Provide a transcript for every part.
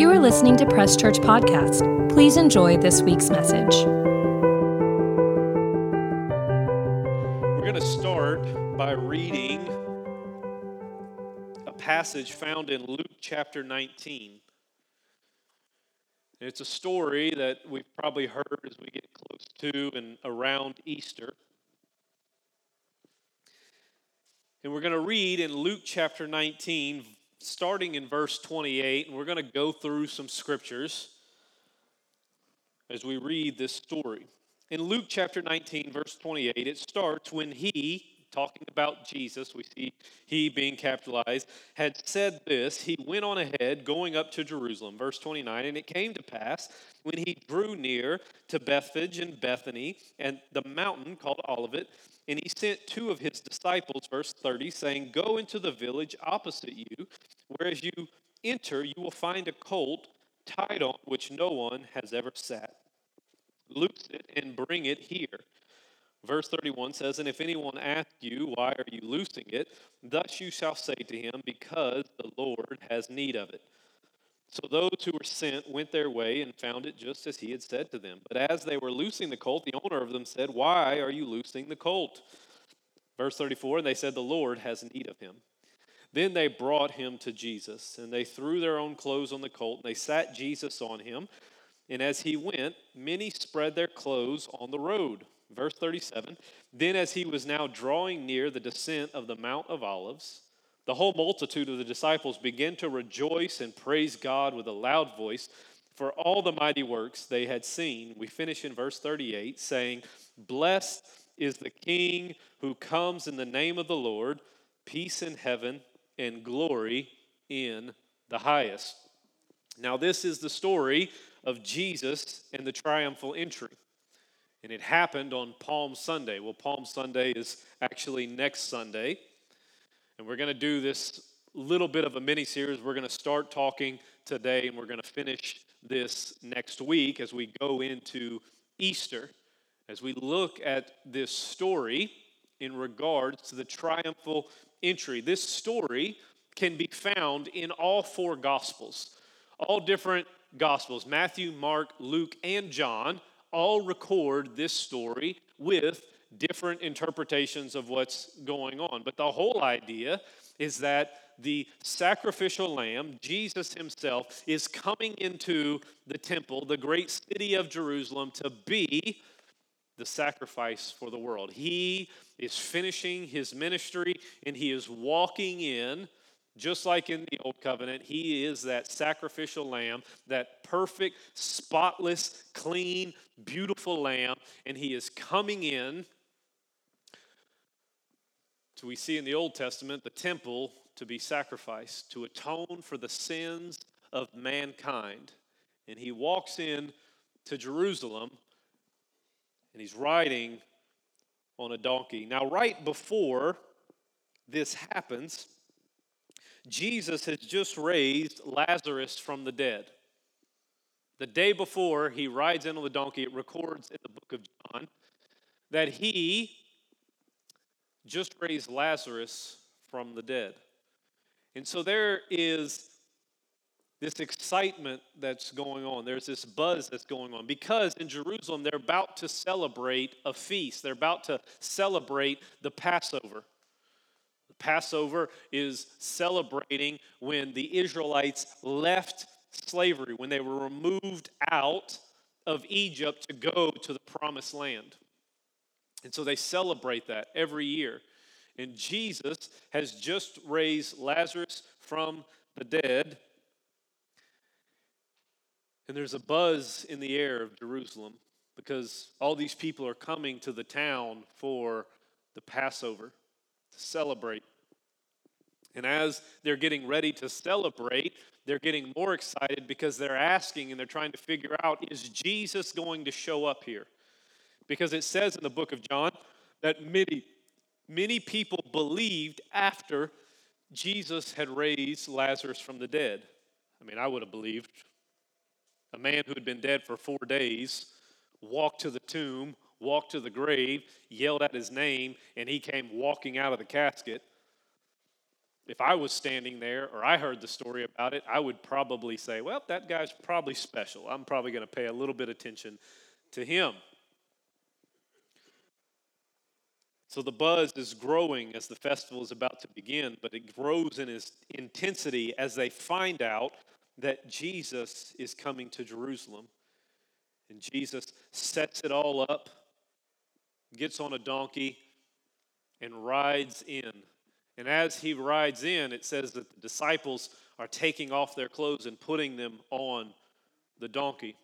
You are listening to Press Church Podcast. Please enjoy this week's message. We're going to start by reading a passage found in Luke chapter 19. It's a story that we've probably heard as we get close to and around Easter. And we're going to read in Luke chapter 19, starting in verse 28, and we're going to go through some scriptures as we read this story. In Luke chapter 19, verse 28, it starts when he, talking about Jesus, we see he being capitalized, had said this. He went on ahead, going up to Jerusalem. Verse 29, and it came to pass when he drew near to Bethphage and Bethany and the mountain called Olivet, and he sent two of his disciples, verse 30, saying, Go into the village opposite you, where as you enter, you will find a colt tied on which no one has ever sat. Loose it and bring it here. Verse 31 says, And if anyone asks you, Why are you loosing it? Thus you shall say to him, Because the Lord has need of it. So those who were sent went their way and found it just as he had said to them. But as they were loosing the colt, the owner of them said, Why are you loosing the colt? Verse 34 And they said, The Lord has need of him. Then they brought him to Jesus, and they threw their own clothes on the colt, and they sat Jesus on him. And as he went, many spread their clothes on the road. Verse 37 Then as he was now drawing near the descent of the Mount of Olives, the whole multitude of the disciples began to rejoice and praise God with a loud voice for all the mighty works they had seen. We finish in verse 38 saying, Blessed is the King who comes in the name of the Lord, peace in heaven and glory in the highest. Now, this is the story of Jesus and the triumphal entry. And it happened on Palm Sunday. Well, Palm Sunday is actually next Sunday. And we're going to do this little bit of a mini series. We're going to start talking today and we're going to finish this next week as we go into Easter. As we look at this story in regards to the triumphal entry, this story can be found in all four Gospels, all different Gospels Matthew, Mark, Luke, and John all record this story with different interpretations of what's going on. But the whole idea is that the sacrificial lamb, Jesus himself, is coming into the temple, the great city of Jerusalem, to be the sacrifice for the world. He is finishing his ministry and he is walking in. Just like in the Old Covenant, he is that sacrificial lamb, that perfect, spotless, clean, beautiful lamb, and he is coming in so we see in the Old Testament the temple to be sacrificed to atone for the sins of mankind. And he walks in to Jerusalem and he's riding on a donkey. Now, right before this happens, Jesus has just raised Lazarus from the dead. The day before he rides in on the donkey, it records in the book of John that he just raised Lazarus from the dead. And so there is this excitement that's going on. There's this buzz that's going on because in Jerusalem they're about to celebrate a feast. They're about to celebrate the Passover. The Passover is celebrating when the Israelites left slavery, when they were removed out of Egypt to go to the promised land. And so they celebrate that every year. And Jesus has just raised Lazarus from the dead. And there's a buzz in the air of Jerusalem because all these people are coming to the town for the Passover to celebrate. And as they're getting ready to celebrate, they're getting more excited because they're asking and they're trying to figure out is Jesus going to show up here? Because it says in the book of John that many, many people believed after Jesus had raised Lazarus from the dead. I mean, I would have believed. A man who had been dead for four days walked to the tomb, walked to the grave, yelled out his name, and he came walking out of the casket. if I was standing there or I heard the story about it, I would probably say, well, that guy's probably special. I'm probably going to pay a little bit of attention to him. So the buzz is growing as the festival is about to begin, but it grows in its intensity as they find out that Jesus is coming to Jerusalem. And Jesus sets it all up, gets on a donkey, and rides in and as he rides in, it says that the disciples are taking off their clothes and putting them on the donkey.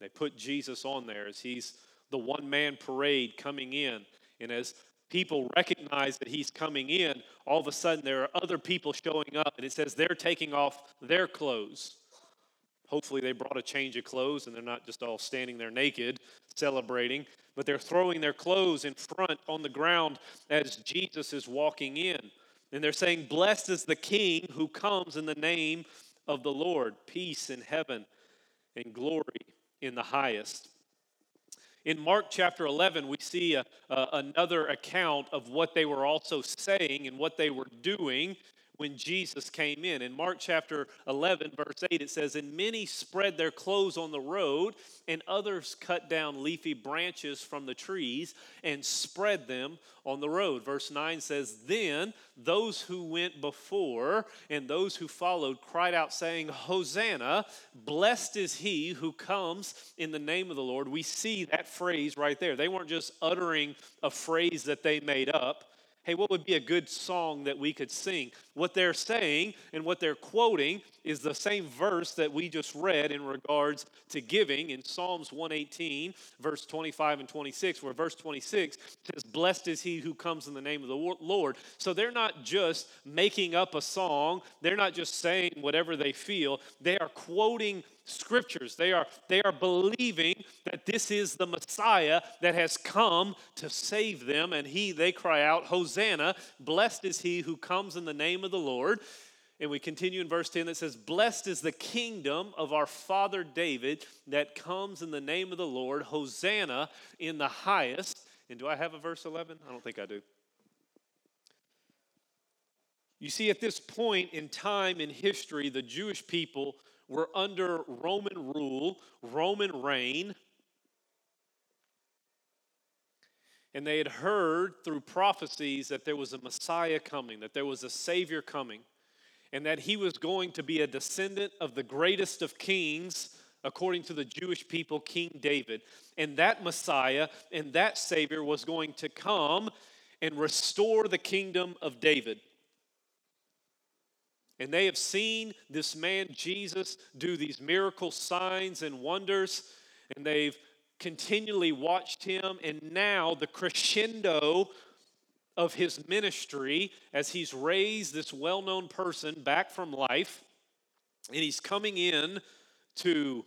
They put Jesus on there as he's the one man parade coming in. And as people recognize that he's coming in, all of a sudden there are other people showing up, and it says they're taking off their clothes. Hopefully, they brought a change of clothes and they're not just all standing there naked celebrating, but they're throwing their clothes in front on the ground as Jesus is walking in. And they're saying, Blessed is the King who comes in the name of the Lord, peace in heaven and glory in the highest. In Mark chapter 11, we see a, a, another account of what they were also saying and what they were doing when Jesus came in. In Mark chapter 11, verse 8, it says, And many spread their clothes on the road, and others cut down leafy branches from the trees and spread them on the road. Verse 9 says, Then those who went before and those who followed cried out, saying, Hosanna, blessed is he who comes in the name of the Lord. We see that phrase right there. They weren't just uttering a phrase that they made up hey, what would be a good song that we could sing? What they're saying and what they're quoting is the same verse that we just read in regards to giving in Psalms 118, verse 25 and 26, where verse 26 says, Blessed is he who comes in the name of the Lord. So they're not just making up a song, they're not just saying whatever they feel, they are quoting scriptures. They are, they are believing that this is the Messiah that has come to save them. And he, they cry out, Hosanna, blessed is he who comes in the name of the Lord. And we continue in verse 10 that says, Blessed is the kingdom of our father David that comes in the name of the Lord. Hosanna in the highest. And do I have a verse 11? I don't think I do. You see, at this point in time in history, the Jewish people were under Roman rule, Roman reign. And they had heard through prophecies that there was a Messiah coming, that there was a Savior coming, and that he was going to be a descendant of the greatest of kings, according to the Jewish people, King David. And that Messiah and that Savior was going to come and restore the kingdom of David. And they have seen this man, Jesus, do these miracle signs and wonders, and they've continually watched him. And now, the crescendo of his ministry, as he's raised this well known person back from life, and he's coming in to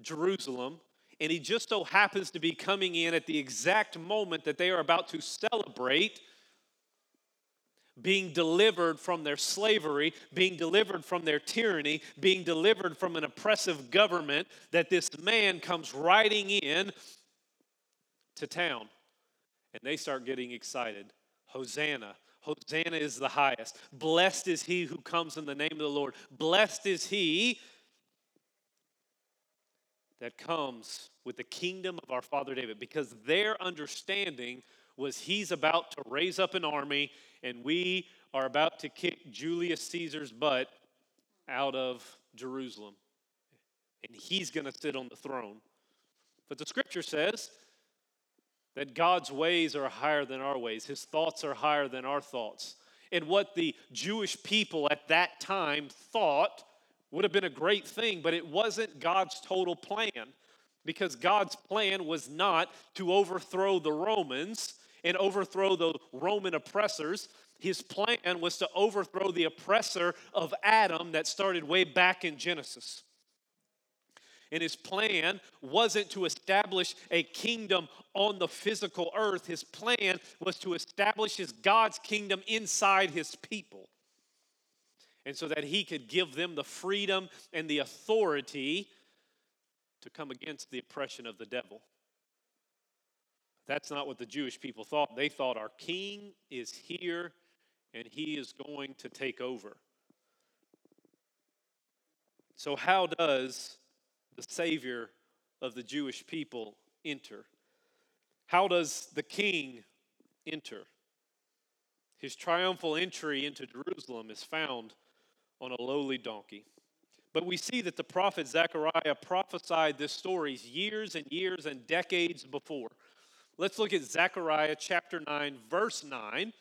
Jerusalem, and he just so happens to be coming in at the exact moment that they are about to celebrate being delivered from their slavery, being delivered from their tyranny, being delivered from an oppressive government, that this man comes riding in to town. And they start getting excited. Hosanna. Hosanna is the highest. Blessed is he who comes in the name of the Lord. Blessed is he that comes with the kingdom of our father David, because their understanding was he's about to raise up an army and we are about to kick Julius Caesar's butt out of Jerusalem. And he's going to sit on the throne. But the scripture says that God's ways are higher than our ways, his thoughts are higher than our thoughts. And what the Jewish people at that time thought would have been a great thing, but it wasn't God's total plan because God's plan was not to overthrow the Romans and overthrow the Roman oppressors. His plan was to overthrow the oppressor of Adam that started way back in Genesis. And his plan wasn't to establish a kingdom on the physical earth. His plan was to establish his God's kingdom inside his people. And so that he could give them the freedom and the authority to come against the oppression of the devil. That's not what the Jewish people thought. They thought our king is here and he is going to take over. So, how does the Savior of the Jewish people enter? How does the King enter? His triumphal entry into Jerusalem is found on a lowly donkey. But we see that the prophet Zechariah prophesied this story years and years and decades before. Let's look at Zechariah chapter 9, verse 9.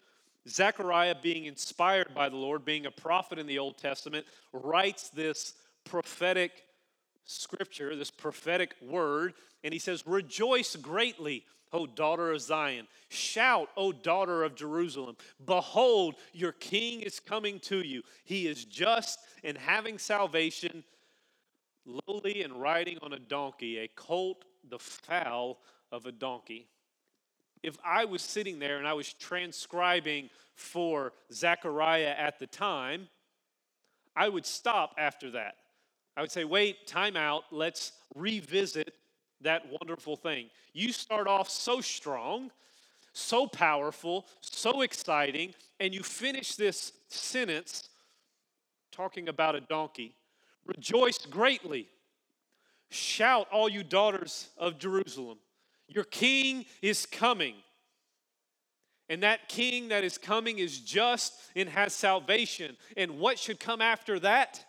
Zechariah, being inspired by the Lord, being a prophet in the Old Testament, writes this prophetic scripture, this prophetic word, and he says, Rejoice greatly, O daughter of Zion. Shout, O daughter of Jerusalem. Behold, your king is coming to you. He is just and having salvation, lowly and riding on a donkey, a colt, the foal of a donkey. If I was sitting there and I was transcribing for Zechariah at the time, I would stop after that. I would say, wait, time out, let's revisit that wonderful thing. You start off so strong, so powerful, so exciting, and you finish this sentence talking about a donkey. Rejoice greatly. Shout, all you daughters of Jerusalem. Your king is coming. And that king that is coming is just and has salvation. And what should come after that?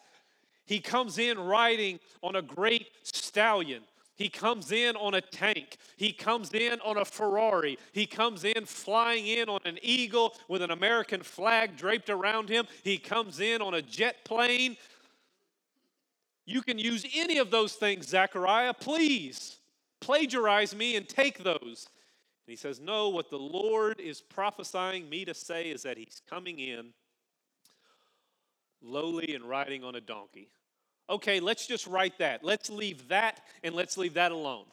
He comes in riding on a great stallion. He comes in on a tank. He comes in on a Ferrari. He comes in flying in on an eagle with an American flag draped around him. He comes in on a jet plane. You can use any of those things, Zechariah. Please plagiarize me and take those. And he says, No, what the Lord is prophesying me to say is that he's coming in lowly and riding on a donkey. Okay, let's just write that. Let's leave that and let's leave that alone.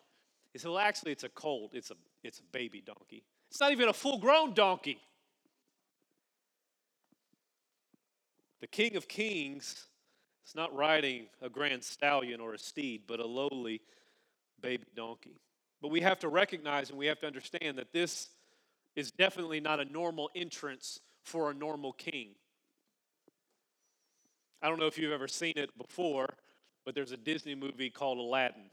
He said, Well, actually, it's a colt, it's a, it's a baby donkey. It's not even a full grown donkey. The King of Kings is not riding a grand stallion or a steed, but a lowly baby donkey. But we have to recognize and we have to understand that this is definitely not a normal entrance for a normal king. I don't know if you've ever seen it before, but there's a Disney movie called Aladdin.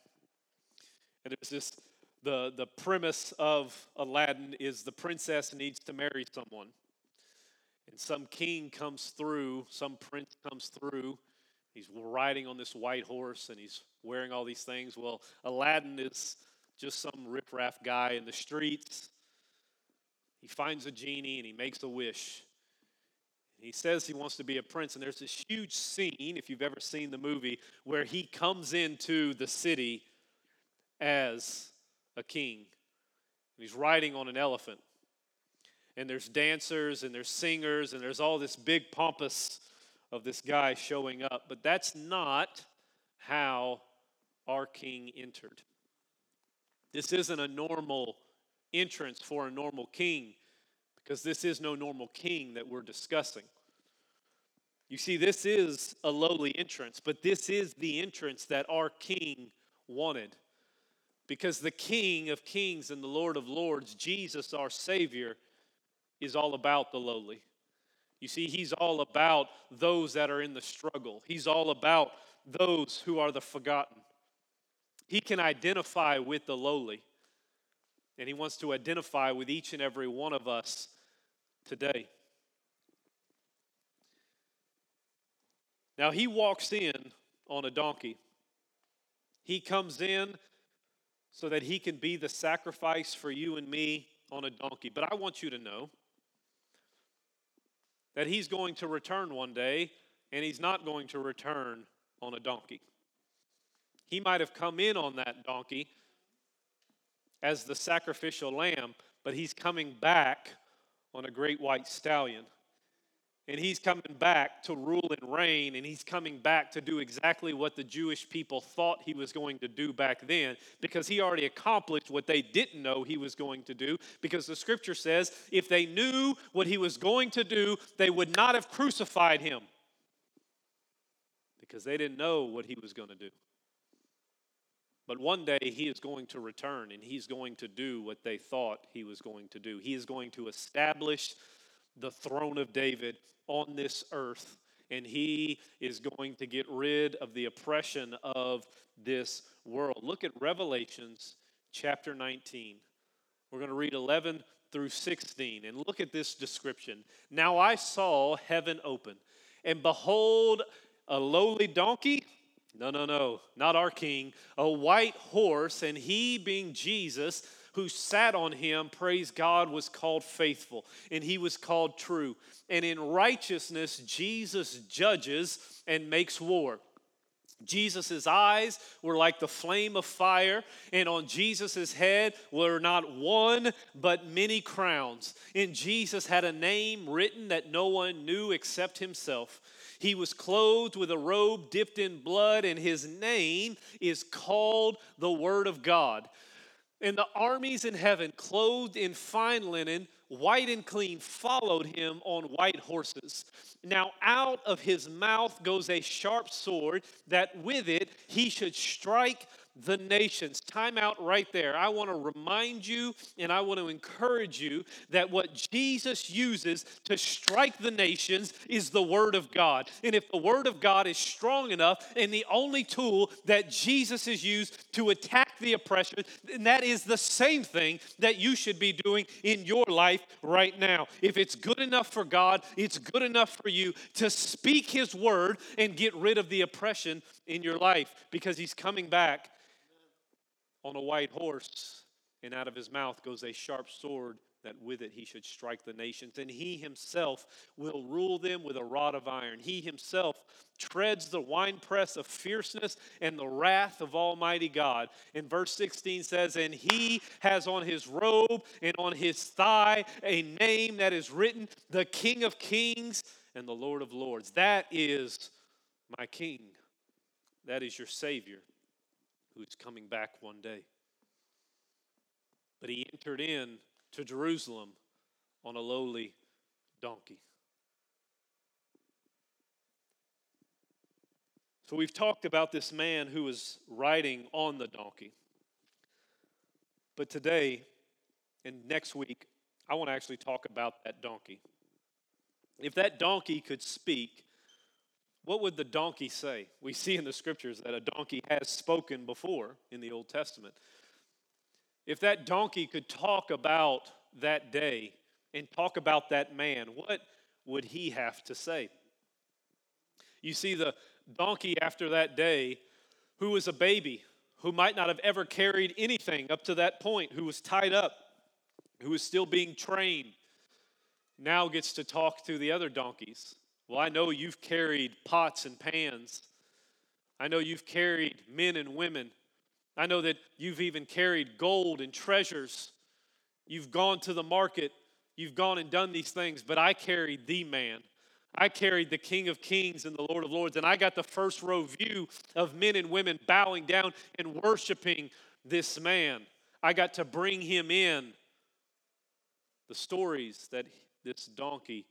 And there's this the, the premise of Aladdin is the princess needs to marry someone. And some king comes through, some prince comes through. He's riding on this white horse and he's wearing all these things. Well, Aladdin is just some riffraff guy in the streets. He finds a genie and he makes a wish. He says he wants to be a prince, and there's this huge scene, if you've ever seen the movie, where he comes into the city as a king. He's riding on an elephant. And there's dancers and there's singers and there's all this big pompous of this guy showing up. But that's not how our king entered. This isn't a normal entrance for a normal king because this is no normal king that we're discussing. You see, this is a lowly entrance, but this is the entrance that our king wanted. Because the King of Kings and the Lord of Lords, Jesus, our Savior, is all about the lowly. You see, He's all about those that are in the struggle, He's all about those who are the forgotten. He can identify with the lowly. And he wants to identify with each and every one of us today. Now, he walks in on a donkey. He comes in so that he can be the sacrifice for you and me on a donkey. But I want you to know that he's going to return one day, and he's not going to return on a donkey. He might have come in on that donkey as the sacrificial lamb, but he's coming back on a great white stallion. And he's coming back to rule and reign, and he's coming back to do exactly what the Jewish people thought he was going to do back then, because he already accomplished what they didn't know he was going to do. Because the scripture says if they knew what he was going to do, they would not have crucified him, because they didn't know what he was going to do. But one day he is going to return and he's going to do what they thought he was going to do. He is going to establish the throne of David on this earth. And he is going to get rid of the oppression of this world. Look at Revelations chapter 19. We're going to read 11 through 16. And look at this description. Now I saw heaven open, and behold, a lowly donkey. No, no, no, not our king. A white horse, and he being Jesus who sat on him, praise God, was called faithful, and he was called true. And in righteousness, Jesus judges and makes war. Jesus' eyes were like the flame of fire, and on Jesus' head were not one, but many crowns. And Jesus had a name written that no one knew except himself. He was clothed with a robe dipped in blood, and his name is called the Word of God. And the armies in heaven, clothed in fine linen, white and clean, followed him on white horses. Now, out of his mouth goes a sharp sword, that with it he should strike the nations. Time out right there. I want to remind you and I want to encourage you that what Jesus uses to strike the nations is the Word of God. And if the Word of God is strong enough and the only tool that Jesus has used to attack the oppression, then that is the same thing that you should be doing in your life right now. If it's good enough for God, it's good enough for you to speak His Word and get rid of the oppression in your life because He's coming back on a white horse, and out of his mouth goes a sharp sword that with it he should strike the nations. And he himself will rule them with a rod of iron. He himself treads the winepress of fierceness and the wrath of Almighty God. And verse 16 says, And he has on his robe and on his thigh a name that is written, the King of Kings and the Lord of Lords. That is my King. That is your Savior who's coming back one day. But he entered in to Jerusalem on a lowly donkey. So we've talked about this man who was riding on the donkey. But today and next week, I want to actually talk about that donkey. If that donkey could speak, what would the donkey say? We see in the scriptures that a donkey has spoken before in the Old Testament. If that donkey could talk about that day and talk about that man, what would he have to say? You see, the donkey after that day, who was a baby, who might not have ever carried anything up to that point, who was tied up, who was still being trained, now gets to talk to the other donkeys well, I know you've carried pots and pans. I know you've carried men and women. I know that you've even carried gold and treasures. You've gone to the market. You've gone and done these things, but I carried the man. I carried the King of Kings and the Lord of Lords, and I got the first row view of men and women bowing down and worshiping this man. I got to bring him in the stories that this donkey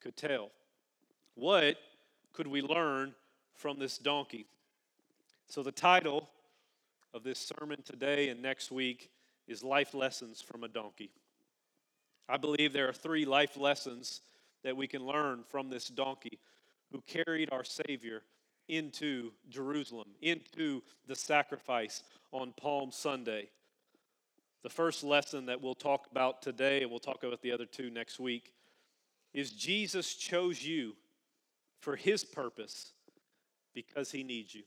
could tell. What could we learn from this donkey? So, the title of this sermon today and next week is Life Lessons from a Donkey. I believe there are three life lessons that we can learn from this donkey who carried our Savior into Jerusalem, into the sacrifice on Palm Sunday. The first lesson that we'll talk about today, and we'll talk about the other two next week, is Jesus chose you for His purpose because He needs you.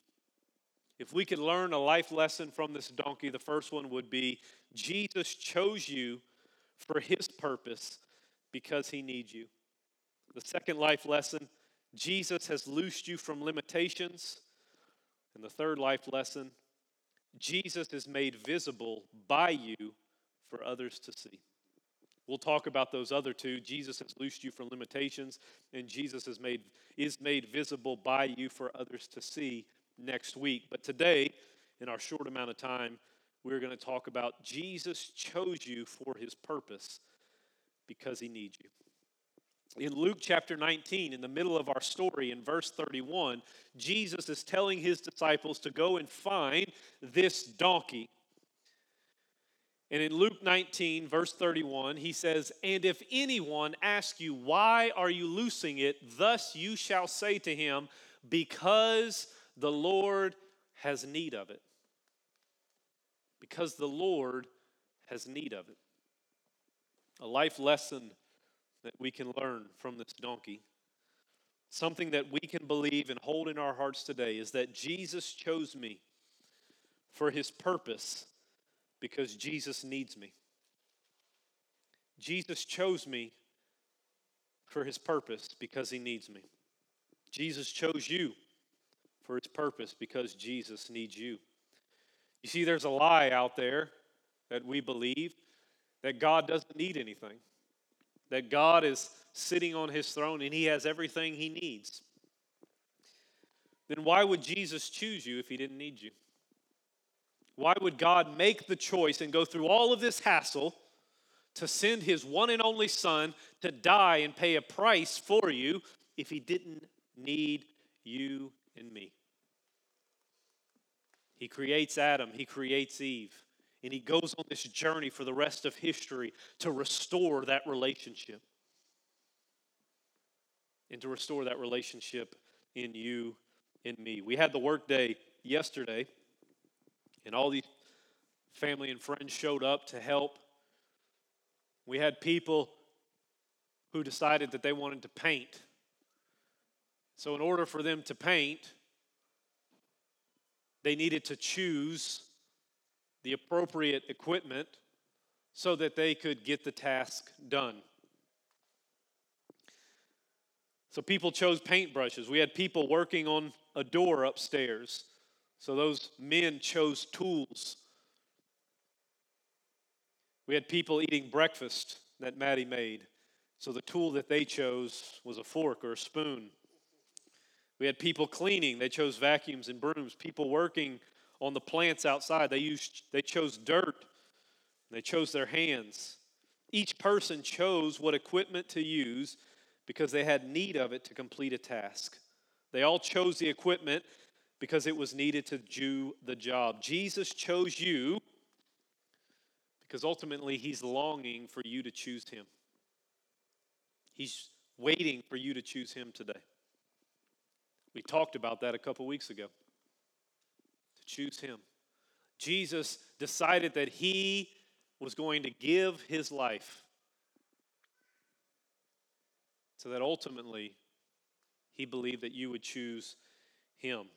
If we could learn a life lesson from this donkey, the first one would be Jesus chose you for His purpose because He needs you. The second life lesson Jesus has loosed you from limitations. And the third life lesson Jesus is made visible by you for others to see. We'll talk about those other two. Jesus has loosed you from limitations, and Jesus has made, is made visible by you for others to see next week. But today, in our short amount of time, we're going to talk about Jesus chose you for his purpose because he needs you. In Luke chapter 19, in the middle of our story, in verse 31, Jesus is telling his disciples to go and find this donkey And in Luke 19, verse 31, he says, And if anyone asks you, Why are you loosing it? Thus you shall say to him, Because the Lord has need of it. Because the Lord has need of it. A life lesson that we can learn from this donkey. Something that we can believe and hold in our hearts today is that Jesus chose me for his purpose because Jesus needs me. Jesus chose me for his purpose because he needs me. Jesus chose you for his purpose because Jesus needs you. You see, there's a lie out there that we believe that God doesn't need anything, that God is sitting on his throne and he has everything he needs. Then why would Jesus choose you if he didn't need you? Why would God make the choice and go through all of this hassle to send his one and only son to die and pay a price for you if he didn't need you and me? He creates Adam, he creates Eve, and he goes on this journey for the rest of history to restore that relationship. And to restore that relationship in you and me. We had the workday yesterday and all these family and friends showed up to help. We had people who decided that they wanted to paint. So, in order for them to paint, they needed to choose the appropriate equipment so that they could get the task done. So, people chose paintbrushes. We had people working on a door upstairs. So those men chose tools. We had people eating breakfast that Maddie made. So the tool that they chose was a fork or a spoon. We had people cleaning, they chose vacuums and brooms. People working on the plants outside, they used they chose dirt. They chose their hands. Each person chose what equipment to use because they had need of it to complete a task. They all chose the equipment because it was needed to do the job. Jesus chose you because ultimately he's longing for you to choose him. He's waiting for you to choose him today. We talked about that a couple weeks ago. To choose him. Jesus decided that he was going to give his life so that ultimately he believed that you would choose him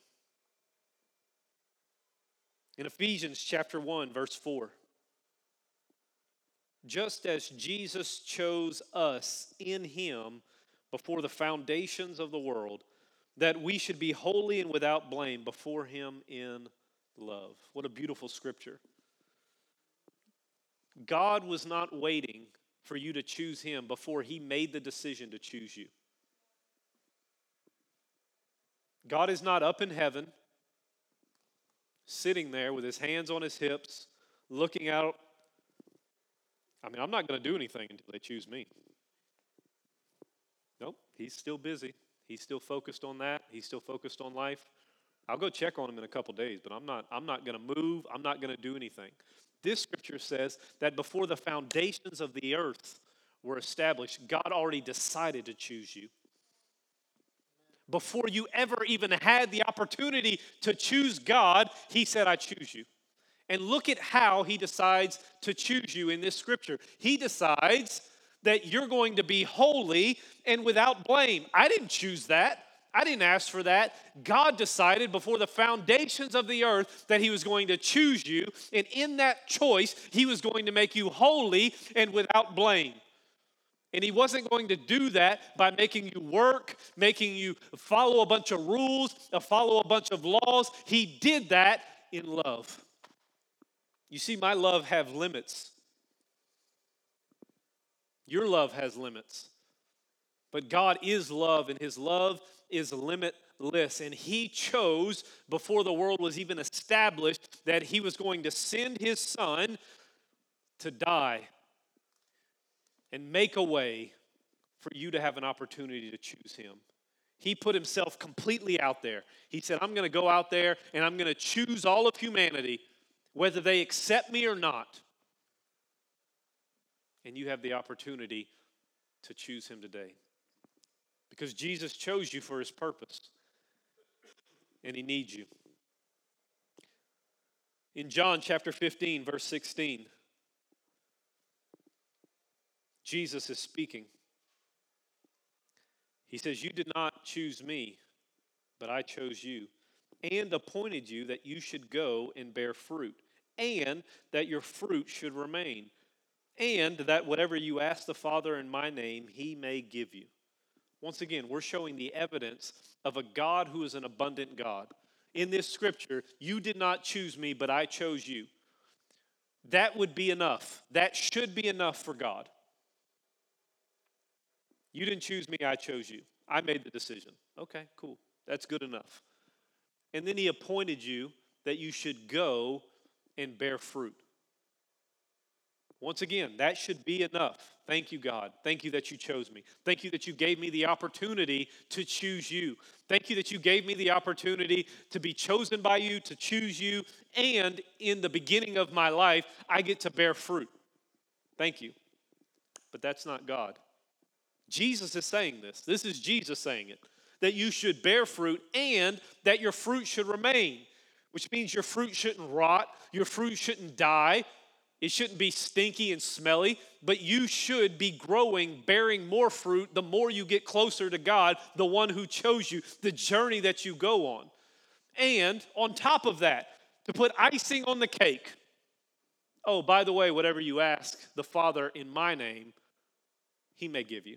in Ephesians chapter 1, verse 4. Just as Jesus chose us in him before the foundations of the world, that we should be holy and without blame before him in love. What a beautiful scripture. God was not waiting for you to choose him before he made the decision to choose you. God is not up in heaven sitting there with his hands on his hips, looking out. I mean, I'm not going to do anything until they choose me. Nope, he's still busy. He's still focused on that. He's still focused on life. I'll go check on him in a couple days, but I'm not I'm not going to move. I'm not going to do anything. This scripture says that before the foundations of the earth were established, God already decided to choose you before you ever even had the opportunity to choose God, He said, I choose you. And look at how He decides to choose you in this scripture. He decides that you're going to be holy and without blame. I didn't choose that. I didn't ask for that. God decided before the foundations of the earth that He was going to choose you. And in that choice, He was going to make you holy and without blame. And he wasn't going to do that by making you work, making you follow a bunch of rules, uh, follow a bunch of laws. He did that in love. You see, my love have limits. Your love has limits. But God is love, and his love is limitless. And he chose before the world was even established that he was going to send his son to die and make a way for you to have an opportunity to choose Him. He put Himself completely out there. He said, I'm going to go out there and I'm going to choose all of humanity, whether they accept me or not. And you have the opportunity to choose Him today. Because Jesus chose you for His purpose, and He needs you. In John chapter 15, verse 16, Jesus is speaking. He says, You did not choose me, but I chose you and appointed you that you should go and bear fruit, and that your fruit should remain, and that whatever you ask the Father in my name, he may give you. Once again, we're showing the evidence of a God who is an abundant God. In this scripture, you did not choose me, but I chose you. That would be enough. That should be enough for God. You didn't choose me, I chose you. I made the decision. Okay, cool. That's good enough. And then he appointed you that you should go and bear fruit. Once again, that should be enough. Thank you, God. Thank you that you chose me. Thank you that you gave me the opportunity to choose you. Thank you that you gave me the opportunity to be chosen by you, to choose you, and in the beginning of my life, I get to bear fruit. Thank you. But that's not God. Jesus is saying this. This is Jesus saying it that you should bear fruit and that your fruit should remain, which means your fruit shouldn't rot, your fruit shouldn't die, it shouldn't be stinky and smelly, but you should be growing, bearing more fruit the more you get closer to God, the one who chose you, the journey that you go on. And on top of that, to put icing on the cake, oh, by the way, whatever you ask the Father in my name, he may give you.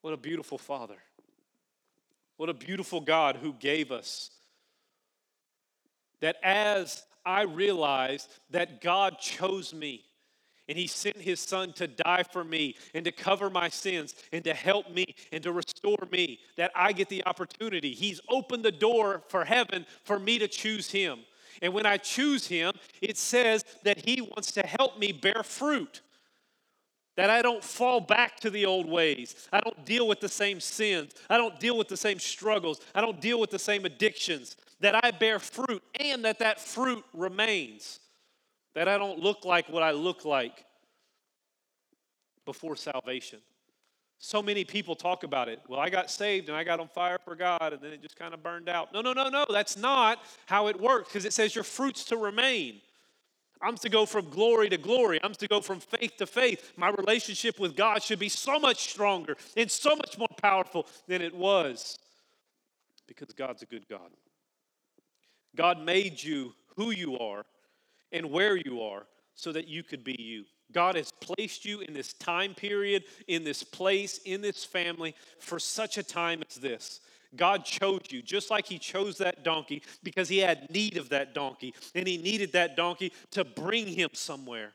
What a beautiful Father. What a beautiful God who gave us. That as I realized that God chose me and He sent His Son to die for me and to cover my sins and to help me and to restore me, that I get the opportunity. He's opened the door for heaven for me to choose Him. And when I choose Him, it says that He wants to help me bear fruit. That I don't fall back to the old ways. I don't deal with the same sins. I don't deal with the same struggles. I don't deal with the same addictions. That I bear fruit and that that fruit remains. That I don't look like what I look like before salvation. So many people talk about it. Well, I got saved and I got on fire for God and then it just kind of burned out. No, no, no, no. That's not how it works because it says your fruits to remain. I'm to go from glory to glory. I'm to go from faith to faith. My relationship with God should be so much stronger and so much more powerful than it was because God's a good God. God made you who you are and where you are so that you could be you. God has placed you in this time period, in this place, in this family for such a time as this. God chose you, just like He chose that donkey because He had need of that donkey, and He needed that donkey to bring Him somewhere.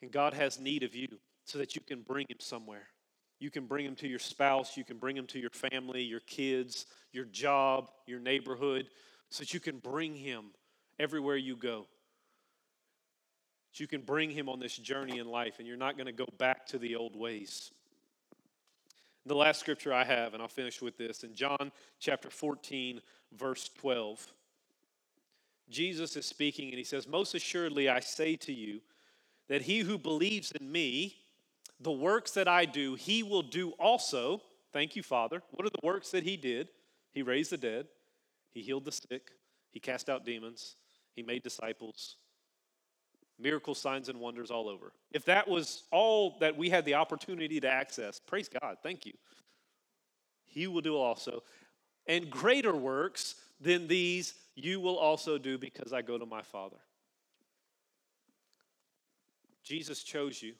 And God has need of you so that you can bring Him somewhere. You can bring Him to your spouse, you can bring Him to your family, your kids, your job, your neighborhood, so that you can bring Him everywhere you go. That you can bring Him on this journey in life, and you're not going to go back to the old ways. The last scripture I have, and I'll finish with this, in John chapter 14, verse 12. Jesus is speaking and he says, Most assuredly I say to you that he who believes in me, the works that I do, he will do also. Thank you, Father. What are the works that he did? He raised the dead, he healed the sick, he cast out demons, he made disciples, miracle signs and wonders all over. If that was all that we had the opportunity to access, praise God, thank you. He will do also. And greater works than these you will also do because I go to my Father. Jesus chose you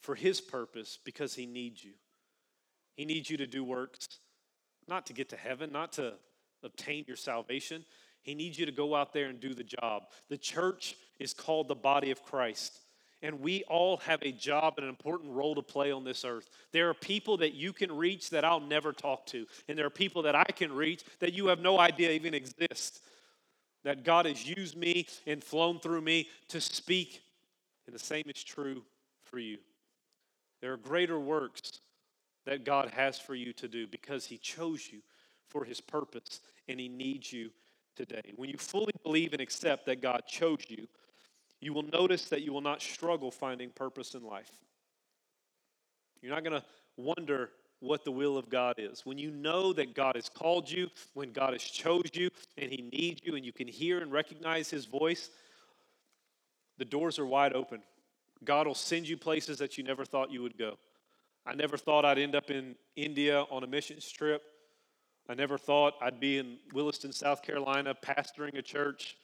for his purpose because he needs you. He needs you to do works, not to get to heaven, not to obtain your salvation. He needs you to go out there and do the job. The church is called the body of Christ. And we all have a job and an important role to play on this earth. There are people that you can reach that I'll never talk to. And there are people that I can reach that you have no idea even exist. That God has used me and flown through me to speak. And the same is true for you. There are greater works that God has for you to do because He chose you for His purpose and He needs you today. When you fully believe and accept that God chose you, you will notice that you will not struggle finding purpose in life. You're not going to wonder what the will of God is. When you know that God has called you, when God has chose you, and He needs you, and you can hear and recognize His voice, the doors are wide open. God will send you places that you never thought you would go. I never thought I'd end up in India on a missions trip. I never thought I'd be in Williston, South Carolina, pastoring a church.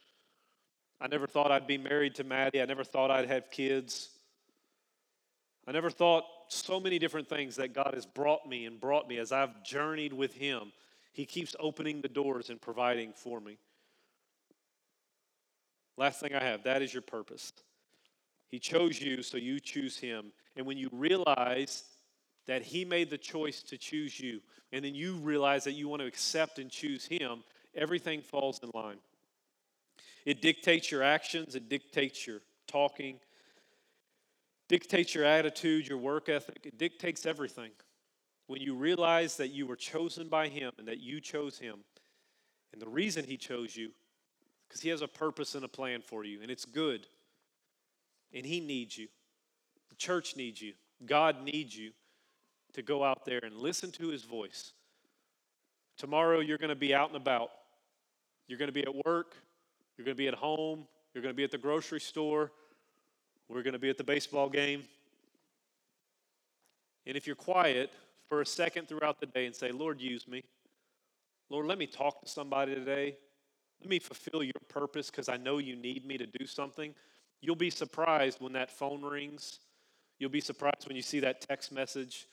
I never thought I'd be married to Maddie. I never thought I'd have kids. I never thought so many different things that God has brought me and brought me as I've journeyed with Him. He keeps opening the doors and providing for me. Last thing I have that is your purpose. He chose you, so you choose Him. And when you realize that He made the choice to choose you, and then you realize that you want to accept and choose Him, everything falls in line. It dictates your actions, it dictates your talking, dictates your attitude, your work ethic, it dictates everything. When you realize that you were chosen by Him and that you chose Him, and the reason He chose you, because He has a purpose and a plan for you, and it's good. And He needs you. The church needs you. God needs you to go out there and listen to His voice. Tomorrow, you're going to be out and about. You're going to be at work. You're going to be at home. You're going to be at the grocery store. We're going to be at the baseball game. And if you're quiet for a second throughout the day and say, Lord, use me. Lord, let me talk to somebody today. Let me fulfill your purpose because I know you need me to do something. You'll be surprised when that phone rings. You'll be surprised when you see that text message,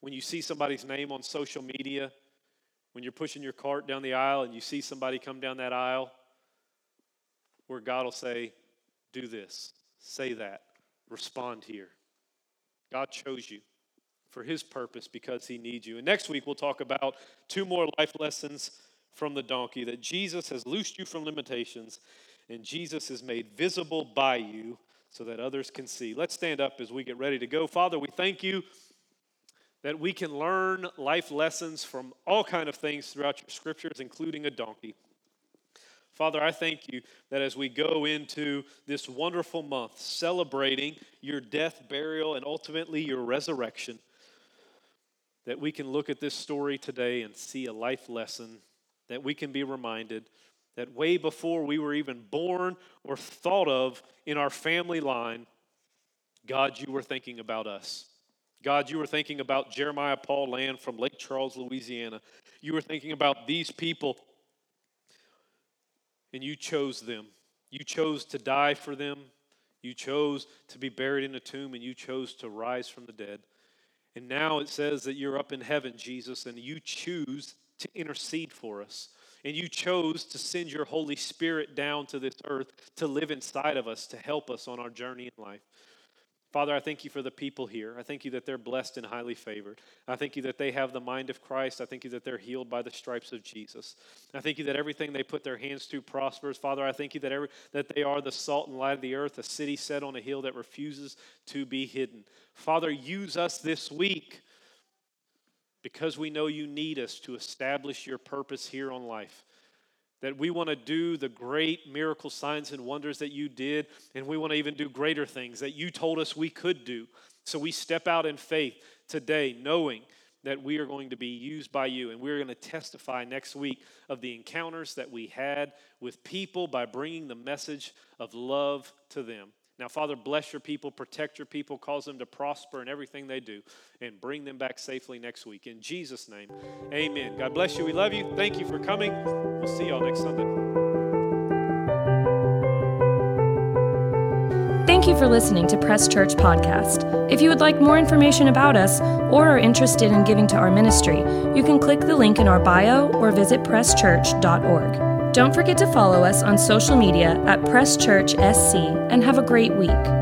when you see somebody's name on social media, when you're pushing your cart down the aisle and you see somebody come down that aisle where God will say, Do this, say that, respond here. God chose you for his purpose because he needs you. And next week, we'll talk about two more life lessons from the donkey that Jesus has loosed you from limitations and Jesus is made visible by you so that others can see. Let's stand up as we get ready to go. Father, we thank you that we can learn life lessons from all kind of things throughout your scriptures including a donkey. Father, I thank you that as we go into this wonderful month celebrating your death, burial, and ultimately your resurrection, that we can look at this story today and see a life lesson, that we can be reminded that way before we were even born or thought of in our family line, God, you were thinking about us. God, you were thinking about Jeremiah Paul Land from Lake Charles, Louisiana. You were thinking about these people and you chose them. You chose to die for them. You chose to be buried in a tomb, and you chose to rise from the dead. And now it says that you're up in heaven, Jesus, and you choose to intercede for us. And you chose to send your Holy Spirit down to this earth to live inside of us, to help us on our journey in life. Father, I thank you for the people here. I thank you that they're blessed and highly favored. I thank you that they have the mind of Christ. I thank you that they're healed by the stripes of Jesus. I thank you that everything they put their hands to prospers. Father, I thank you that, every, that they are the salt and light of the earth, a city set on a hill that refuses to be hidden. Father, use us this week because we know you need us to establish your purpose here on life that we want to do the great miracle signs and wonders that you did, and we want to even do greater things that you told us we could do. So we step out in faith today, knowing that we are going to be used by you, and we're going to testify next week of the encounters that we had with people by bringing the message of love to them. Now, Father, bless your people, protect your people, cause them to prosper in everything they do, and bring them back safely next week. In Jesus' name, amen. God bless you. We love you. Thank you for coming. We'll see y'all next Sunday. Thank you for listening to Press Church Podcast. If you would like more information about us or are interested in giving to our ministry, you can click the link in our bio or visit presschurch.org. Don't forget to follow us on social media at Press Church SC and have a great week.